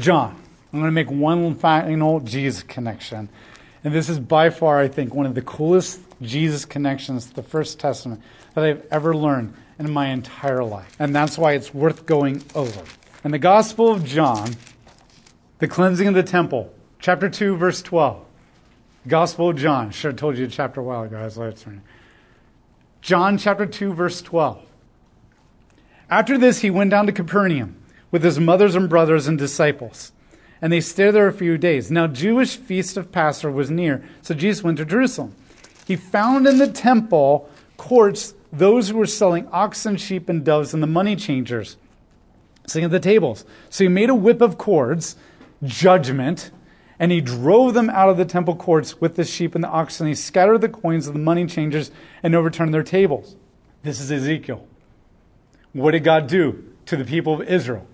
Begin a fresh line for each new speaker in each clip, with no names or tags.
John. I'm going to make one final Jesus connection. And this is by far, I think, one of the coolest Jesus connections to the First Testament that I've ever learned in my entire life. And that's why it's worth going over. In the Gospel of John, the cleansing of the temple, chapter 2, verse 12. Gospel of John. Should have told you the chapter a while ago. I was like, John chapter 2, verse 12. After this, he went down to Capernaum with his mothers and brothers and disciples. And they stayed there a few days. Now, Jewish feast of Passover was near, so Jesus went to Jerusalem. He found in the temple courts those who were selling oxen, sheep, and doves, and the money changers sitting at the tables. So he made a whip of cords, judgment, and he drove them out of the temple courts with the sheep and the oxen. He scattered the coins of the money changers and overturned their tables. This is Ezekiel. What did God do to the people of Israel?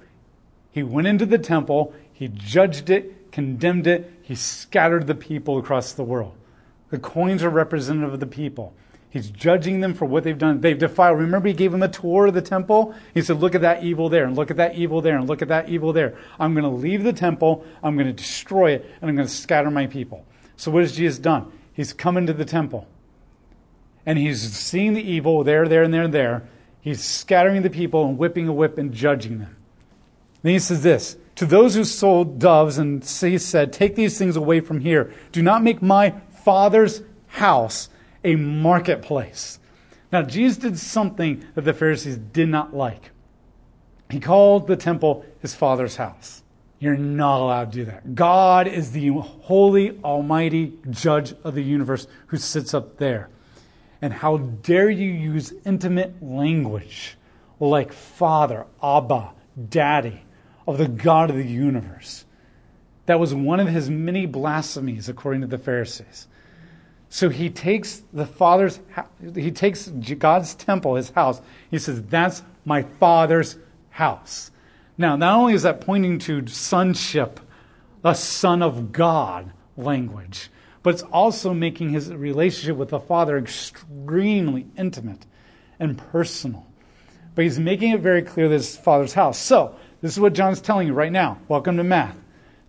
He went into the temple, he judged it, condemned it, he scattered the people across the world. The coins are representative of the people. He's judging them for what they've done. They've defiled. Remember, he gave them a tour of the temple? He said, Look at that evil there, and look at that evil there, and look at that evil there. I'm going to leave the temple, I'm going to destroy it, and I'm going to scatter my people. So, what has Jesus done? He's come into the temple, and he's seeing the evil there, there, and there, and there. He's scattering the people and whipping a whip and judging them. Then he says this To those who sold doves, and he said, Take these things away from here. Do not make my father's house a marketplace. Now, Jesus did something that the Pharisees did not like. He called the temple his father's house. You're not allowed to do that. God is the holy, almighty judge of the universe who sits up there. And how dare you use intimate language like Father, Abba, Daddy of the God of the universe? That was one of his many blasphemies, according to the Pharisees. So he takes the father's, he takes God's temple, his house. He says, That's my father's house. Now, not only is that pointing to sonship, the son of God language, but it's also making his relationship with the father extremely intimate and personal. But he's making it very clear that it's father's house. So, this is what John's telling you right now. Welcome to math.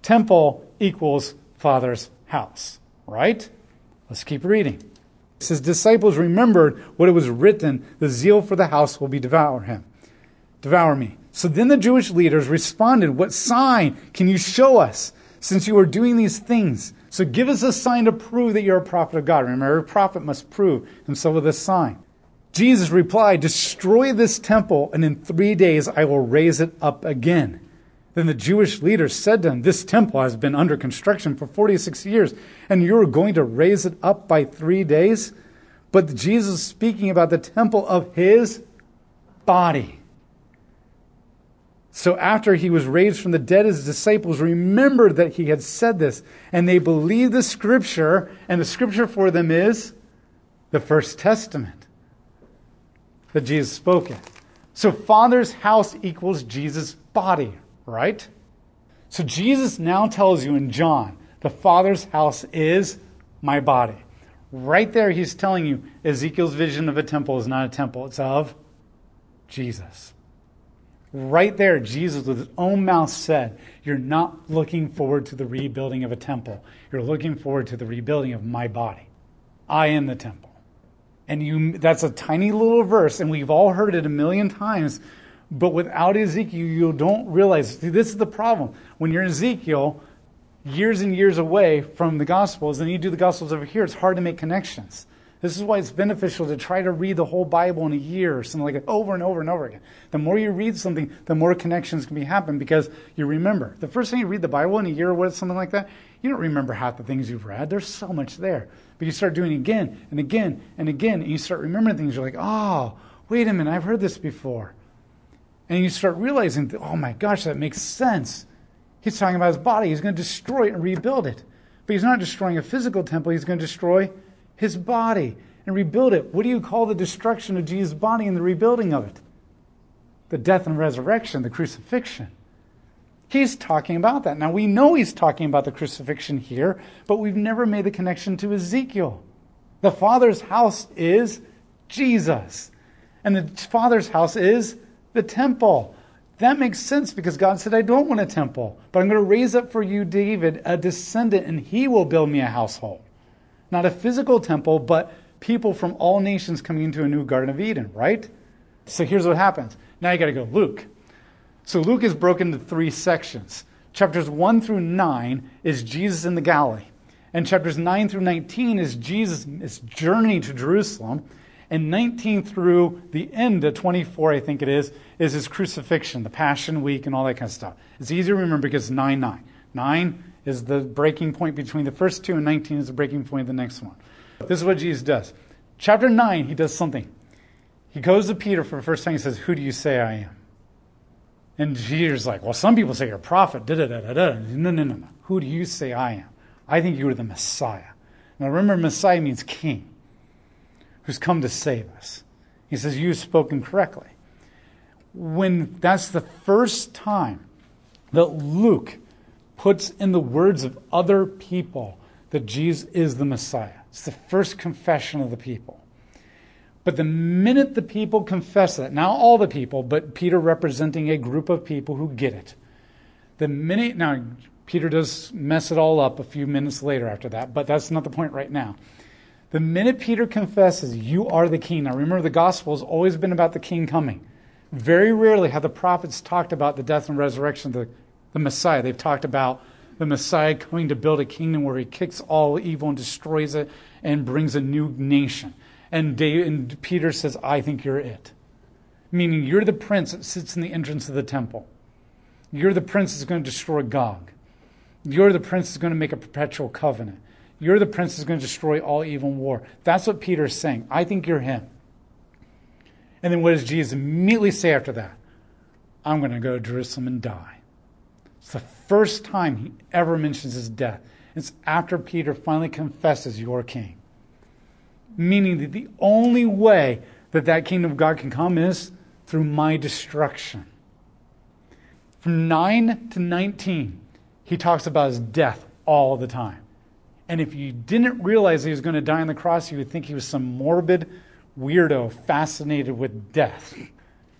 Temple equals father's house, right? Let's keep reading. His disciples remembered what it was written, the zeal for the house will be devour him. Devour me. So then the Jewish leaders responded, What sign can you show us since you are doing these things? So give us a sign to prove that you're a prophet of God. Remember, a prophet must prove himself with a sign. Jesus replied, Destroy this temple, and in three days I will raise it up again. Then the Jewish leaders said to him, This temple has been under construction for 46 years, and you're going to raise it up by three days? But Jesus speaking about the temple of his body. So after he was raised from the dead, his disciples remembered that he had said this, and they believed the scripture, and the scripture for them is the first testament that Jesus spoke in. So Father's house equals Jesus' body, right? So Jesus now tells you in John, the Father's house is my body. Right there, he's telling you Ezekiel's vision of a temple is not a temple, it's of Jesus. Right there, Jesus, with his own mouth, said, You're not looking forward to the rebuilding of a temple. You're looking forward to the rebuilding of my body. I am the temple. And you, that's a tiny little verse, and we've all heard it a million times, but without Ezekiel, you don't realize. See, this is the problem. When you're Ezekiel, years and years away from the Gospels, and you do the Gospels over here, it's hard to make connections. This is why it's beneficial to try to read the whole Bible in a year or something like that, over and over and over again. The more you read something, the more connections can be happen because you remember. The first time you read the Bible in a year or something like that, you don't remember half the things you've read. There's so much there. But you start doing again and again and again, and you start remembering things. You're like, oh, wait a minute, I've heard this before. And you start realizing, oh my gosh, that makes sense. He's talking about his body. He's going to destroy it and rebuild it. But he's not destroying a physical temple, he's going to destroy his body and rebuild it. What do you call the destruction of Jesus' body and the rebuilding of it? The death and resurrection, the crucifixion. He's talking about that. Now, we know he's talking about the crucifixion here, but we've never made the connection to Ezekiel. The Father's house is Jesus, and the Father's house is the temple. That makes sense because God said, I don't want a temple, but I'm going to raise up for you David, a descendant, and he will build me a household. Not a physical temple, but people from all nations coming into a new Garden of Eden, right? So here's what happens. Now you got to go Luke. So Luke is broken into three sections. Chapters 1 through 9 is Jesus in the Galilee. And chapters 9 through 19 is Jesus' journey to Jerusalem. And 19 through the end of 24, I think it is, is his crucifixion, the Passion Week, and all that kind of stuff. It's easy to remember because 9 9. 9 is the breaking point between the first two, and 19 is the breaking point of the next one. This is what Jesus does. Chapter 9, he does something. He goes to Peter for the first time. He says, Who do you say I am? And Peter's like, Well, some people say you're a prophet. Da, da, da, da, da. No, no, no, no. Who do you say I am? I think you are the Messiah. Now remember, Messiah means king who's come to save us. He says, You've spoken correctly. When that's the first time that Luke puts in the words of other people that Jesus is the Messiah. It's the first confession of the people. But the minute the people confess that, now all the people, but Peter representing a group of people who get it, the minute, now Peter does mess it all up a few minutes later after that, but that's not the point right now. The minute Peter confesses, You are the king. Now remember, the gospel has always been about the king coming. Very rarely have the prophets talked about the death and resurrection of the, the Messiah. They've talked about the Messiah coming to build a kingdom where he kicks all evil and destroys it and brings a new nation. And, David, and Peter says, I think you're it. Meaning, you're the prince that sits in the entrance of the temple. You're the prince that's going to destroy Gog. You're the prince that's going to make a perpetual covenant. You're the prince that's going to destroy all evil and war. That's what Peter's saying. I think you're him. And then what does Jesus immediately say after that? I'm going to go to Jerusalem and die. It's the first time he ever mentions his death. It's after Peter finally confesses, You're king. Meaning that the only way that that kingdom of God can come is through my destruction. From 9 to 19, he talks about his death all the time. And if you didn't realize he was going to die on the cross, you would think he was some morbid weirdo fascinated with death.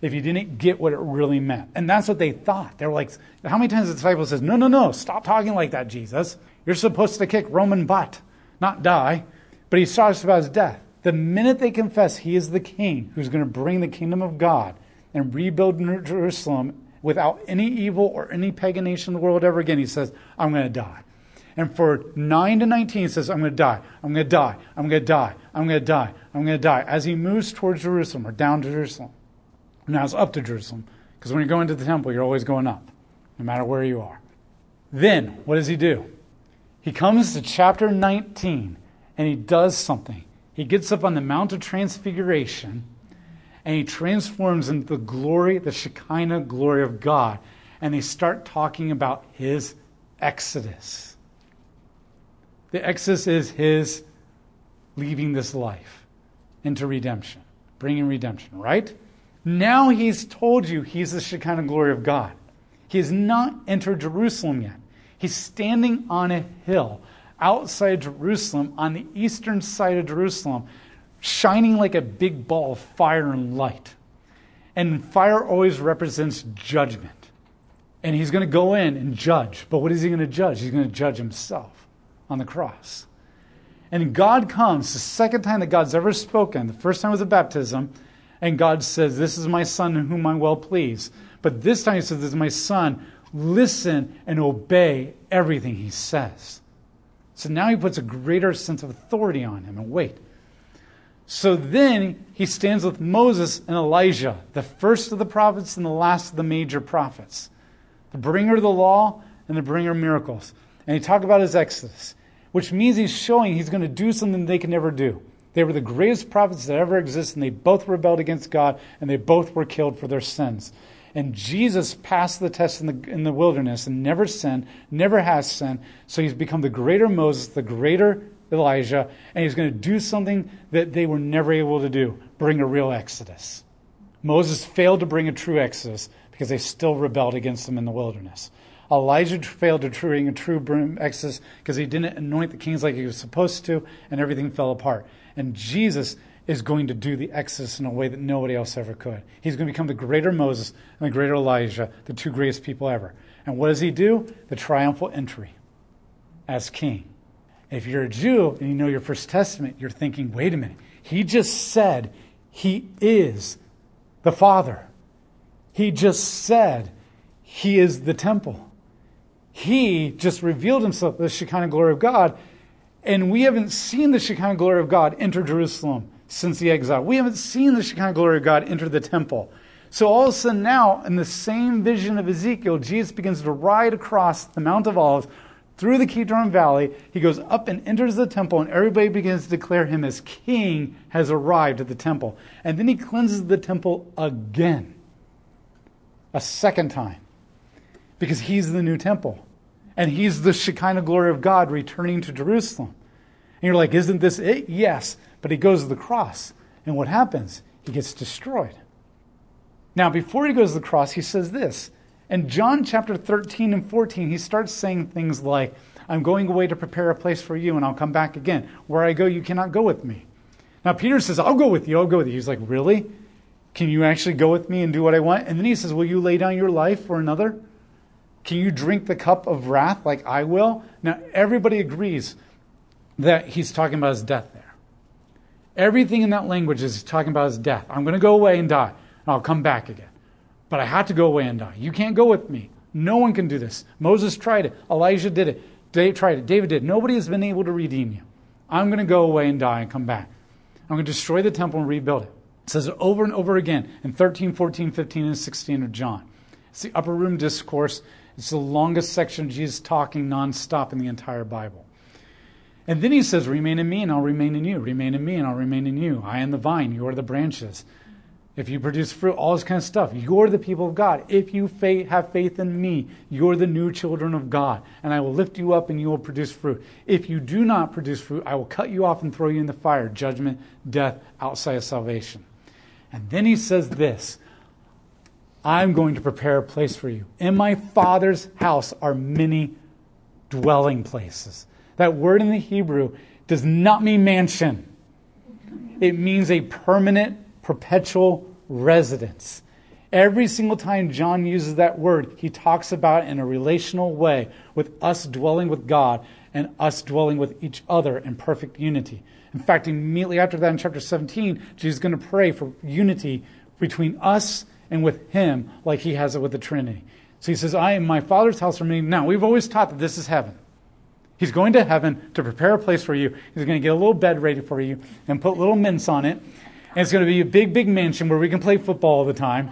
If you didn't get what it really meant. And that's what they thought. They were like, how many times the disciple says, no, no, no, stop talking like that, Jesus. You're supposed to kick Roman butt, not die. But he talks about his death. The minute they confess he is the king who's going to bring the kingdom of God and rebuild Jerusalem without any evil or any pagan nation in the world ever again, he says, I'm going to die. And for 9 to 19, he says, I'm going to die. I'm going to die. I'm going to die. I'm going to die. I'm going to die. As he moves towards Jerusalem or down to Jerusalem. Now it's up to Jerusalem. Because when you go into the temple, you're always going up, no matter where you are. Then, what does he do? He comes to chapter 19 and he does something. He gets up on the Mount of Transfiguration and he transforms into the glory, the Shekinah glory of God. And they start talking about his exodus. The Exodus is his leaving this life into redemption, bringing redemption, right? Now he's told you he's the Shekinah glory of God. He has not entered Jerusalem yet. He's standing on a hill outside Jerusalem, on the eastern side of Jerusalem, shining like a big ball of fire and light. And fire always represents judgment. And he's going to go in and judge. But what is he going to judge? He's going to judge himself on the cross. And God comes, the second time that God's ever spoken, the first time was at baptism, and God says, This is my son in whom I'm well pleased. But this time he says, This is my son. Listen and obey everything he says. So now he puts a greater sense of authority on him and weight. So then he stands with Moses and Elijah, the first of the prophets and the last of the major prophets, the bringer of the law and the bringer of miracles. And he talked about his exodus which means he's showing he's going to do something they can never do. They were the greatest prophets that ever existed, and they both rebelled against God, and they both were killed for their sins. And Jesus passed the test in the, in the wilderness and never sinned, never has sinned. So he's become the greater Moses, the greater Elijah, and he's going to do something that they were never able to do bring a real exodus. Moses failed to bring a true exodus because they still rebelled against him in the wilderness. Elijah failed to bring a true exodus because he didn't anoint the kings like he was supposed to, and everything fell apart. And Jesus is going to do the Exodus in a way that nobody else ever could. He's going to become the greater Moses and the greater Elijah, the two greatest people ever. And what does he do? The triumphal entry as king. If you're a Jew and you know your First Testament, you're thinking, wait a minute. He just said he is the Father. He just said he is the temple. He just revealed himself, the Shekinah glory of God. And we haven't seen the Shekinah glory of God enter Jerusalem since the exile. We haven't seen the Shekinah glory of God enter the temple. So all of a sudden now, in the same vision of Ezekiel, Jesus begins to ride across the Mount of Olives through the Kidron Valley. He goes up and enters the temple, and everybody begins to declare him as king has arrived at the temple. And then he cleanses the temple again, a second time, because he's the new temple. And he's the Shekinah glory of God returning to Jerusalem. And you're like, isn't this it? Yes. But he goes to the cross. And what happens? He gets destroyed. Now, before he goes to the cross, he says this. In John chapter 13 and 14, he starts saying things like, I'm going away to prepare a place for you, and I'll come back again. Where I go, you cannot go with me. Now, Peter says, I'll go with you, I'll go with you. He's like, Really? Can you actually go with me and do what I want? And then he says, Will you lay down your life for another? Can you drink the cup of wrath like I will? Now, everybody agrees that he's talking about his death there. Everything in that language is talking about his death. I'm going to go away and die, and I'll come back again. But I have to go away and die. You can't go with me. No one can do this. Moses tried it. Elijah did it. David tried it. David did. Nobody has been able to redeem you. I'm going to go away and die and come back. I'm going to destroy the temple and rebuild it. It says it over and over again in 13, 14, 15, and 16 of John. It's the upper room discourse. It's the longest section of Jesus talking nonstop in the entire Bible. And then he says, Remain in me, and I'll remain in you. Remain in me, and I'll remain in you. I am the vine, you are the branches. If you produce fruit, all this kind of stuff, you're the people of God. If you have faith in me, you're the new children of God. And I will lift you up, and you will produce fruit. If you do not produce fruit, I will cut you off and throw you in the fire judgment, death, outside of salvation. And then he says this I'm going to prepare a place for you. In my Father's house are many dwelling places. That word in the Hebrew does not mean mansion, it means a permanent, perpetual residence. Every single time John uses that word, he talks about in a relational way with us dwelling with God and us dwelling with each other in perfect unity. In fact, immediately after that in chapter 17, Jesus is going to pray for unity between us and with him like he has it with the Trinity. So he says, I am my Father's house for me. Now, we've always taught that this is heaven. He's going to heaven to prepare a place for you. He's going to get a little bed ready for you and put little mints on it. And it's going to be a big, big mansion where we can play football all the time.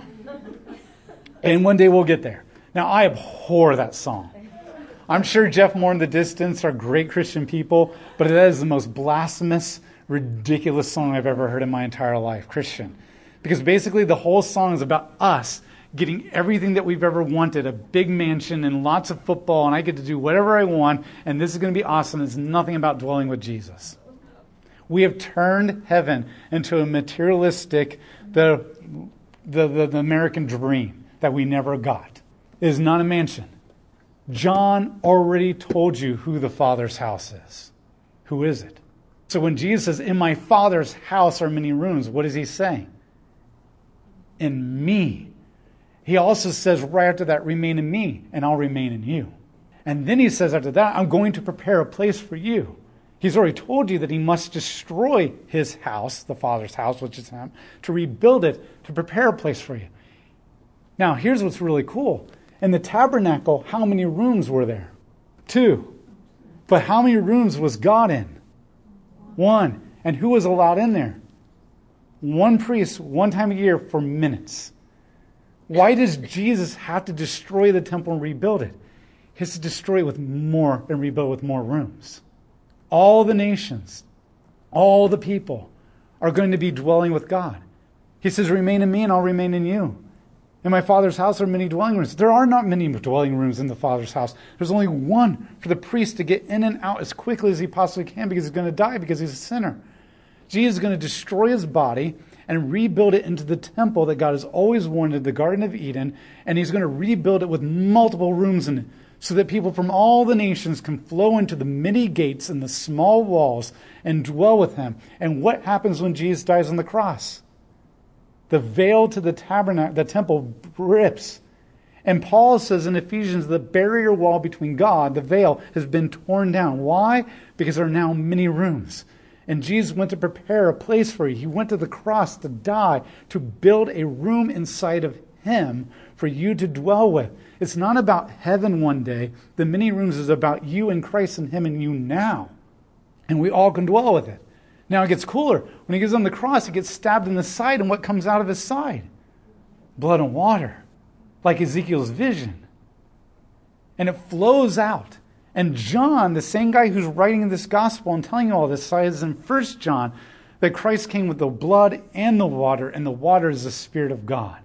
And one day we'll get there. Now, I abhor that song. I'm sure Jeff Moore in the distance are great Christian people, but that is the most blasphemous, ridiculous song I've ever heard in my entire life. Christian. Because basically, the whole song is about us getting everything that we've ever wanted a big mansion and lots of football, and I get to do whatever I want, and this is going to be awesome. It's nothing about dwelling with Jesus. We have turned heaven into a materialistic, the, the, the, the American dream that we never got. It is not a mansion. John already told you who the Father's house is. Who is it? So when Jesus says, In my Father's house are many rooms, what is he saying? In me he also says right after that, remain in me, and I'll remain in you. And then he says after that, I'm going to prepare a place for you. He's already told you that he must destroy his house, the Father's house, which is him, to rebuild it, to prepare a place for you. Now, here's what's really cool. In the tabernacle, how many rooms were there? Two. But how many rooms was God in? One. And who was allowed in there? One priest, one time a year for minutes. Why does Jesus have to destroy the temple and rebuild it? He has to destroy it with more and rebuild with more rooms. All the nations, all the people are going to be dwelling with God. He says, Remain in me and I'll remain in you. In my Father's house are many dwelling rooms. There are not many dwelling rooms in the Father's house. There's only one for the priest to get in and out as quickly as he possibly can because he's going to die because he's a sinner. Jesus is going to destroy his body and rebuild it into the temple that God has always wanted, the Garden of Eden, and He's going to rebuild it with multiple rooms in it so that people from all the nations can flow into the many gates and the small walls and dwell with him. And what happens when Jesus dies on the cross? The veil to the tabernacle, the temple rips. And Paul says in Ephesians, the barrier wall between God, the veil, has been torn down. Why? Because there are now many rooms. And Jesus went to prepare a place for you. He went to the cross to die, to build a room inside of Him for you to dwell with. It's not about heaven one day. The many rooms is about you and Christ and Him and you now. And we all can dwell with it. Now it gets cooler. When He gets on the cross, He gets stabbed in the side, and what comes out of His side? Blood and water, like Ezekiel's vision. And it flows out. And John, the same guy who's writing this gospel and telling you all this, says in 1 John that Christ came with the blood and the water, and the water is the Spirit of God.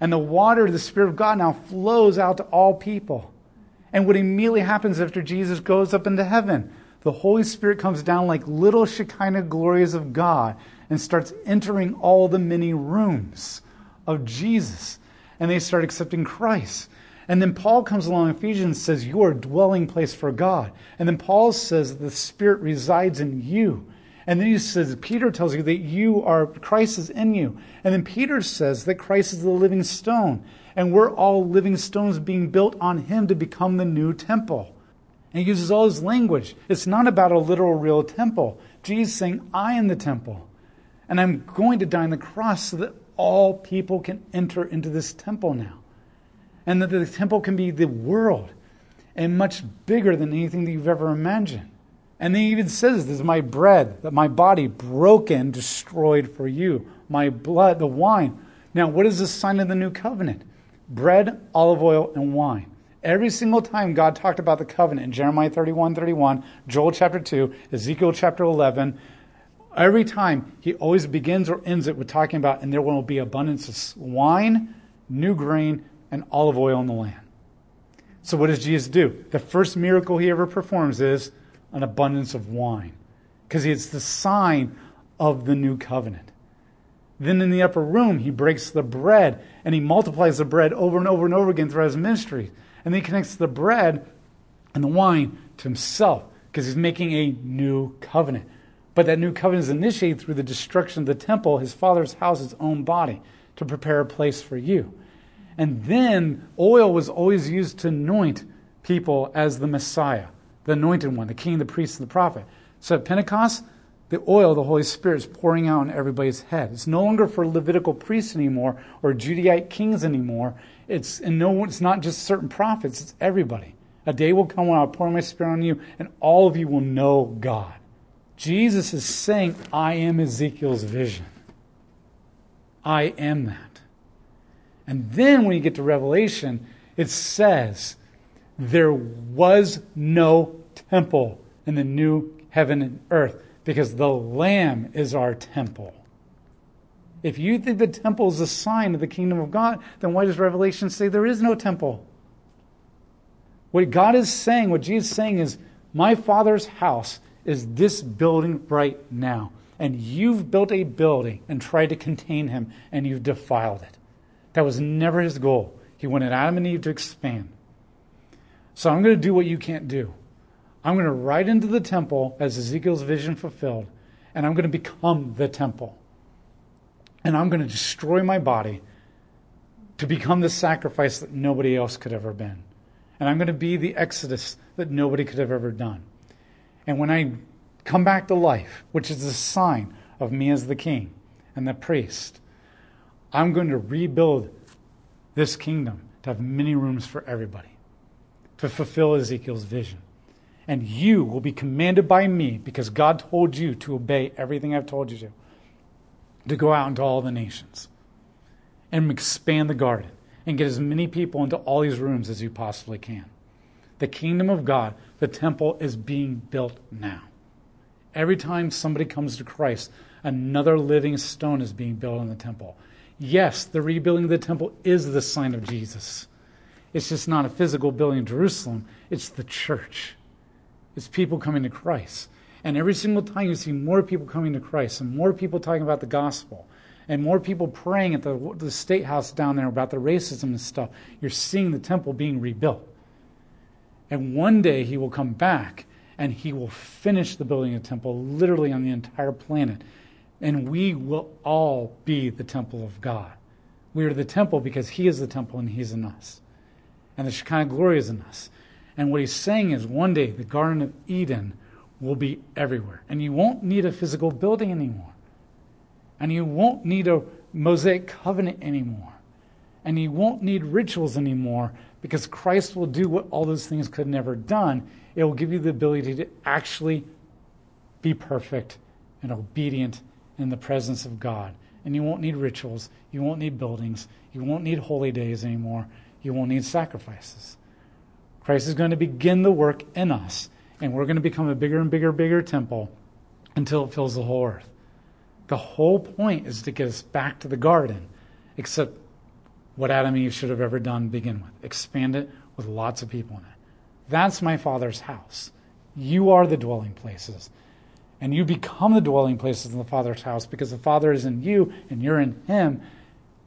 And the water, the Spirit of God, now flows out to all people. And what immediately happens after Jesus goes up into heaven? The Holy Spirit comes down like little Shekinah glories of God and starts entering all the many rooms of Jesus. And they start accepting Christ. And then Paul comes along Ephesians says, You're a dwelling place for God. And then Paul says the Spirit resides in you. And then he says, Peter tells you that you are, Christ is in you. And then Peter says that Christ is the living stone. And we're all living stones being built on him to become the new temple. And he uses all his language. It's not about a literal, real temple. Jesus saying, I am the temple. And I'm going to die on the cross so that all people can enter into this temple now and that the temple can be the world and much bigger than anything that you've ever imagined. And he even says, This is my bread, that my body broken, destroyed for you. My blood, the wine. Now, what is the sign of the new covenant? Bread, olive oil, and wine. Every single time God talked about the covenant in Jeremiah 31, 31, Joel chapter 2, Ezekiel chapter 11, every time he always begins or ends it with talking about, and there will be abundance of wine, new grain, and olive oil in the land. So, what does Jesus do? The first miracle he ever performs is an abundance of wine, because it's the sign of the new covenant. Then in the upper room, he breaks the bread and he multiplies the bread over and over and over again throughout his ministry. And then he connects the bread and the wine to himself because he's making a new covenant. But that new covenant is initiated through the destruction of the temple, his father's house, his own body, to prepare a place for you. And then oil was always used to anoint people as the Messiah, the anointed one, the king, the priest, and the prophet. So at Pentecost, the oil, the Holy Spirit, is pouring out on everybody's head. It's no longer for Levitical priests anymore or Judahite kings anymore. It's and no, it's not just certain prophets. It's everybody. A day will come when I'll pour my Spirit on you, and all of you will know God. Jesus is saying, "I am Ezekiel's vision. I am that." And then when you get to Revelation, it says, there was no temple in the new heaven and earth because the Lamb is our temple. If you think the temple is a sign of the kingdom of God, then why does Revelation say there is no temple? What God is saying, what Jesus is saying is, my Father's house is this building right now. And you've built a building and tried to contain him, and you've defiled it. That was never his goal. He wanted Adam and Eve to expand. So I'm going to do what you can't do. I'm going to ride into the temple as Ezekiel's vision fulfilled, and I'm going to become the temple. And I'm going to destroy my body to become the sacrifice that nobody else could ever been. And I'm going to be the exodus that nobody could have ever done. And when I come back to life, which is a sign of me as the king and the priest, I'm going to rebuild this kingdom to have many rooms for everybody, to fulfill Ezekiel's vision. And you will be commanded by me, because God told you to obey everything I've told you to, to go out into all the nations and expand the garden and get as many people into all these rooms as you possibly can. The kingdom of God, the temple, is being built now. Every time somebody comes to Christ, another living stone is being built in the temple. Yes, the rebuilding of the temple is the sign of Jesus. It's just not a physical building in Jerusalem, it's the church. It's people coming to Christ. And every single time you see more people coming to Christ and more people talking about the gospel and more people praying at the, the state house down there about the racism and stuff, you're seeing the temple being rebuilt. And one day he will come back and he will finish the building of the temple literally on the entire planet. And we will all be the temple of God. We are the temple because he is the temple and he's in us. And the Shekinah glory is in us. And what he's saying is one day the Garden of Eden will be everywhere. And you won't need a physical building anymore. And you won't need a Mosaic covenant anymore. And you won't need rituals anymore because Christ will do what all those things could never done. It will give you the ability to actually be perfect and obedient in the presence of God. And you won't need rituals. You won't need buildings. You won't need holy days anymore. You won't need sacrifices. Christ is going to begin the work in us, and we're going to become a bigger and bigger, bigger temple until it fills the whole earth. The whole point is to get us back to the garden, except what Adam and Eve should have ever done to begin with expand it with lots of people in it. That's my Father's house. You are the dwelling places. And you become the dwelling places in the Father's house because the Father is in you and you're in Him,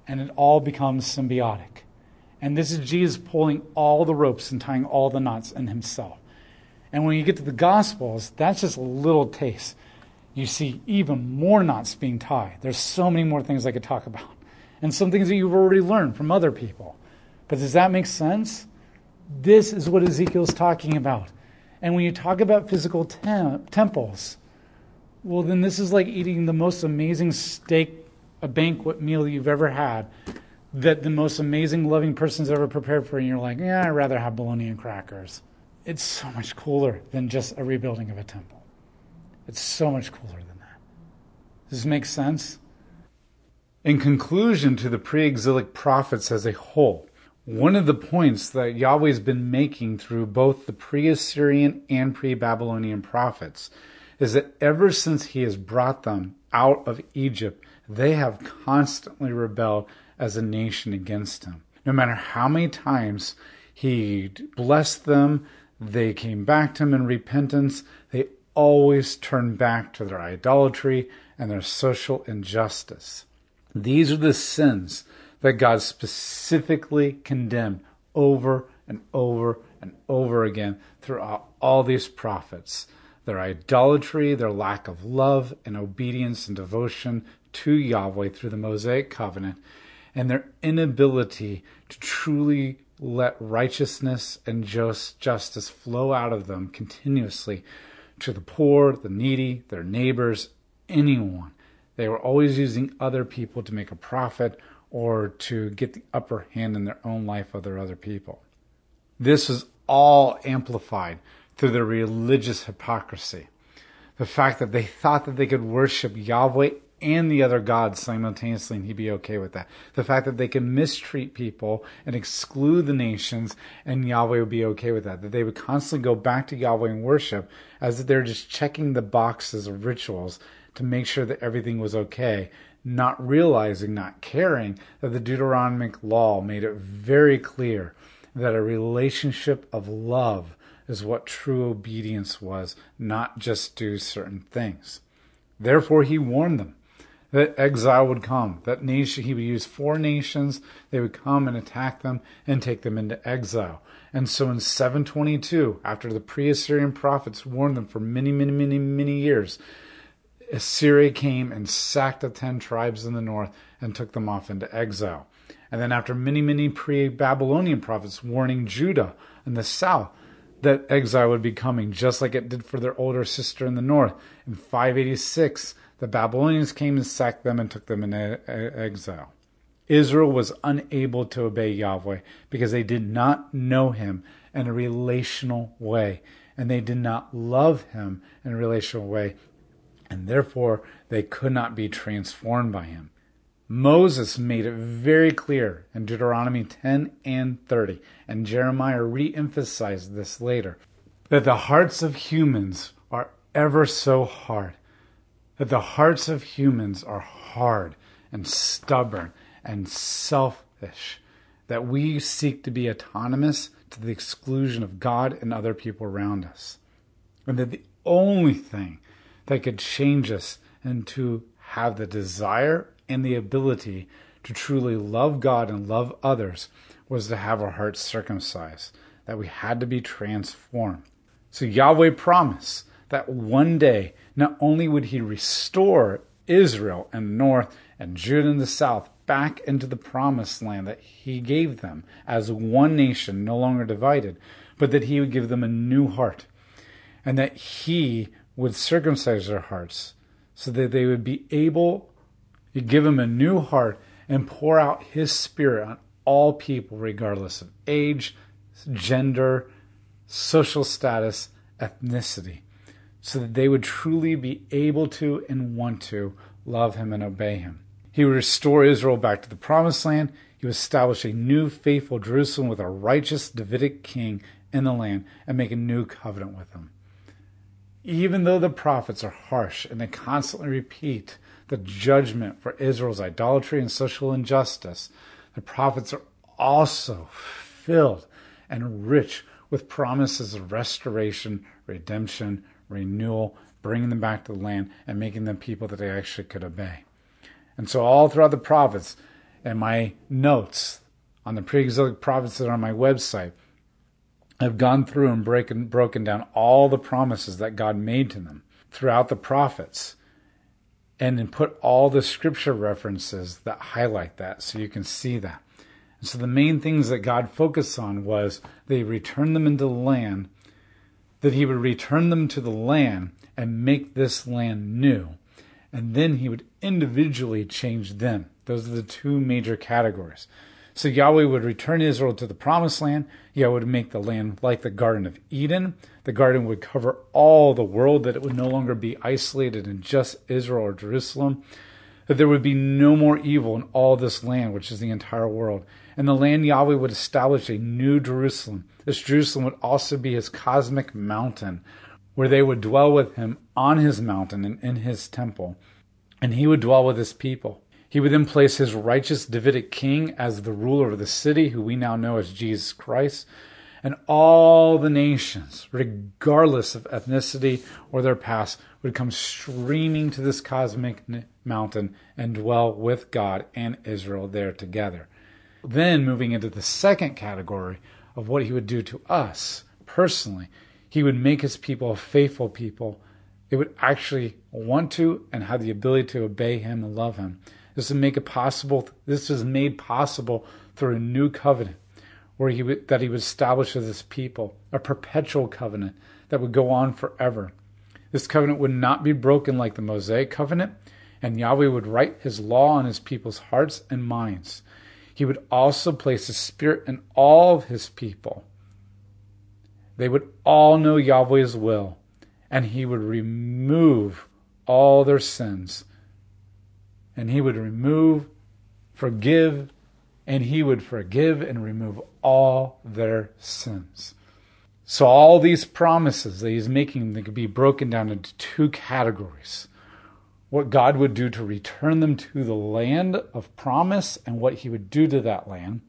and it all becomes symbiotic. And this is Jesus pulling all the ropes and tying all the knots in Himself. And when you get to the Gospels, that's just a little taste. You see even more knots being tied. There's so many more things I could talk about and some things that you've already learned from other people. But does that make sense? This is what Ezekiel's talking about. And when you talk about physical tem- temples, well, then this is like eating the most amazing steak, a banquet meal you've ever had, that the most amazing, loving person's ever prepared for you. And you're like, yeah, I'd rather have bologna and crackers. It's so much cooler than just a rebuilding of a temple. It's so much cooler than that. Does this make sense? In conclusion to the pre exilic prophets as a whole, one of the points that Yahweh's been making through both the pre Assyrian and pre Babylonian prophets is that ever since he has brought them out of Egypt, they have constantly rebelled as a nation against him. No matter how many times he blessed them, they came back to him in repentance, they always turned back to their idolatry and their social injustice. These are the sins that God specifically condemned over and over and over again throughout all these prophets their idolatry, their lack of love and obedience and devotion to Yahweh through the Mosaic covenant, and their inability to truly let righteousness and just justice flow out of them continuously to the poor, the needy, their neighbors, anyone. They were always using other people to make a profit or to get the upper hand in their own life their other people. This was all amplified through their religious hypocrisy. The fact that they thought that they could worship Yahweh and the other gods simultaneously and he'd be okay with that. The fact that they could mistreat people and exclude the nations and Yahweh would be okay with that. That they would constantly go back to Yahweh and worship as if they're just checking the boxes of rituals to make sure that everything was okay, not realizing, not caring that the Deuteronomic law made it very clear that a relationship of love is what true obedience was, not just do certain things. Therefore, he warned them that exile would come, that nation, he would use four nations, they would come and attack them and take them into exile. And so in 722, after the pre Assyrian prophets warned them for many, many, many, many years, Assyria came and sacked the ten tribes in the north and took them off into exile. And then, after many, many pre Babylonian prophets warning Judah in the south that exile would be coming, just like it did for their older sister in the north, in 586, the Babylonians came and sacked them and took them into exile. Israel was unable to obey Yahweh because they did not know him in a relational way, and they did not love him in a relational way and therefore they could not be transformed by him. Moses made it very clear in Deuteronomy 10 and 30, and Jeremiah re emphasized this later, that the hearts of humans are ever so hard, that the hearts of humans are hard and stubborn and selfish, that we seek to be autonomous to the exclusion of God and other people around us, and that the only thing that could change us and to have the desire and the ability to truly love God and love others was to have our hearts circumcised. that we had to be transformed. So Yahweh promised that one day, not only would he restore Israel in the north and Judah in the south back into the promised land that he gave them as one nation, no longer divided, but that he would give them a new heart and that he would circumcise their hearts so that they would be able to give him a new heart and pour out his spirit on all people, regardless of age, gender, social status, ethnicity, so that they would truly be able to and want to love him and obey him. He would restore Israel back to the promised land. He would establish a new faithful Jerusalem with a righteous Davidic king in the land and make a new covenant with them. Even though the prophets are harsh and they constantly repeat the judgment for Israel's idolatry and social injustice, the prophets are also filled and rich with promises of restoration, redemption, renewal, bringing them back to the land, and making them people that they actually could obey. And so, all throughout the prophets and my notes on the pre exilic prophets that are on my website, I've gone through and breaking, broken down all the promises that God made to them throughout the prophets and then put all the scripture references that highlight that so you can see that. And so the main things that God focused on was they returned them into the land, that he would return them to the land and make this land new. And then he would individually change them. Those are the two major categories. So Yahweh would return Israel to the promised land. Yahweh would make the land like the Garden of Eden. The garden would cover all the world, that it would no longer be isolated in just Israel or Jerusalem. That there would be no more evil in all this land, which is the entire world. And the land Yahweh would establish a new Jerusalem. This Jerusalem would also be his cosmic mountain, where they would dwell with him on his mountain and in his temple. And he would dwell with his people. He would then place his righteous Davidic king as the ruler of the city, who we now know as Jesus Christ. And all the nations, regardless of ethnicity or their past, would come streaming to this cosmic mountain and dwell with God and Israel there together. Then, moving into the second category of what he would do to us personally, he would make his people a faithful people. They would actually want to and have the ability to obey him and love him. This is make it possible. This is made possible through a new covenant, where he that he would establish with his people a perpetual covenant that would go on forever. This covenant would not be broken like the Mosaic covenant, and Yahweh would write his law on his people's hearts and minds. He would also place his spirit in all of his people. They would all know Yahweh's will, and he would remove all their sins and he would remove, forgive, and he would forgive and remove all their sins. So all these promises that he's making they could be broken down into two categories. What God would do to return them to the land of promise and what he would do to that land.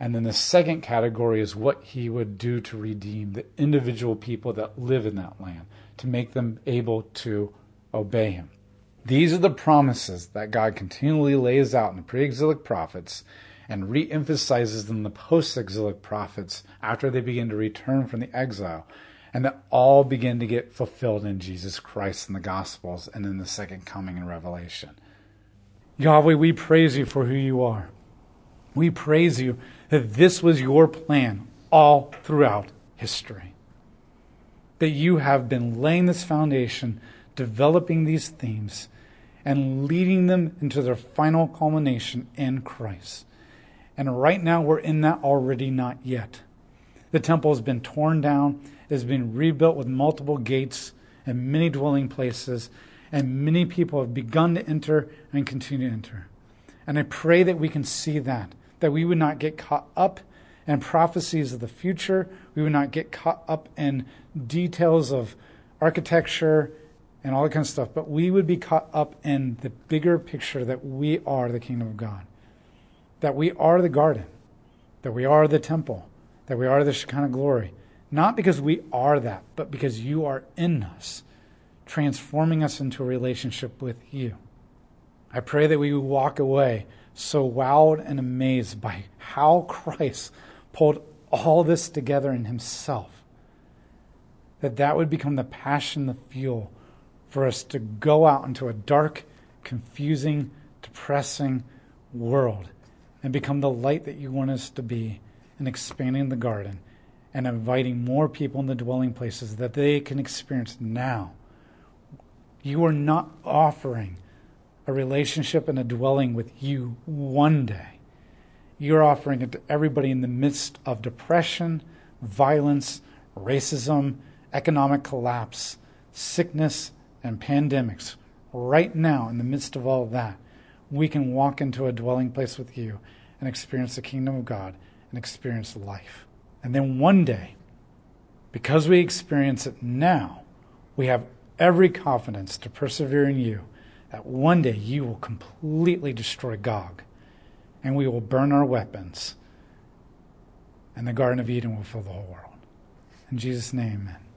And then the second category is what he would do to redeem the individual people that live in that land, to make them able to obey him. These are the promises that God continually lays out in the pre exilic prophets and re emphasizes them in the post exilic prophets after they begin to return from the exile, and that all begin to get fulfilled in Jesus Christ in the Gospels and in the second coming in Revelation. Yahweh, we praise you for who you are. We praise you that this was your plan all throughout history. That you have been laying this foundation, developing these themes and leading them into their final culmination in Christ. And right now, we're in that already, not yet. The temple has been torn down, it has been rebuilt with multiple gates and many dwelling places, and many people have begun to enter and continue to enter. And I pray that we can see that, that we would not get caught up in prophecies of the future, we would not get caught up in details of architecture and all that kind of stuff, but we would be caught up in the bigger picture that we are the kingdom of God, that we are the garden, that we are the temple, that we are the Shekinah glory. Not because we are that, but because you are in us, transforming us into a relationship with you. I pray that we walk away so wowed and amazed by how Christ pulled all this together in himself, that that would become the passion, the fuel for us to go out into a dark, confusing, depressing world and become the light that you want us to be in expanding the garden and inviting more people in the dwelling places that they can experience now. You are not offering a relationship and a dwelling with you one day. You're offering it to everybody in the midst of depression, violence, racism, economic collapse, sickness, and pandemics. Right now, in the midst of all that, we can walk into a dwelling place with you and experience the kingdom of God and experience life. And then one day, because we experience it now, we have every confidence to persevere in you that one day you will completely destroy Gog and we will burn our weapons and the Garden of Eden will fill the whole world. In Jesus' name, amen.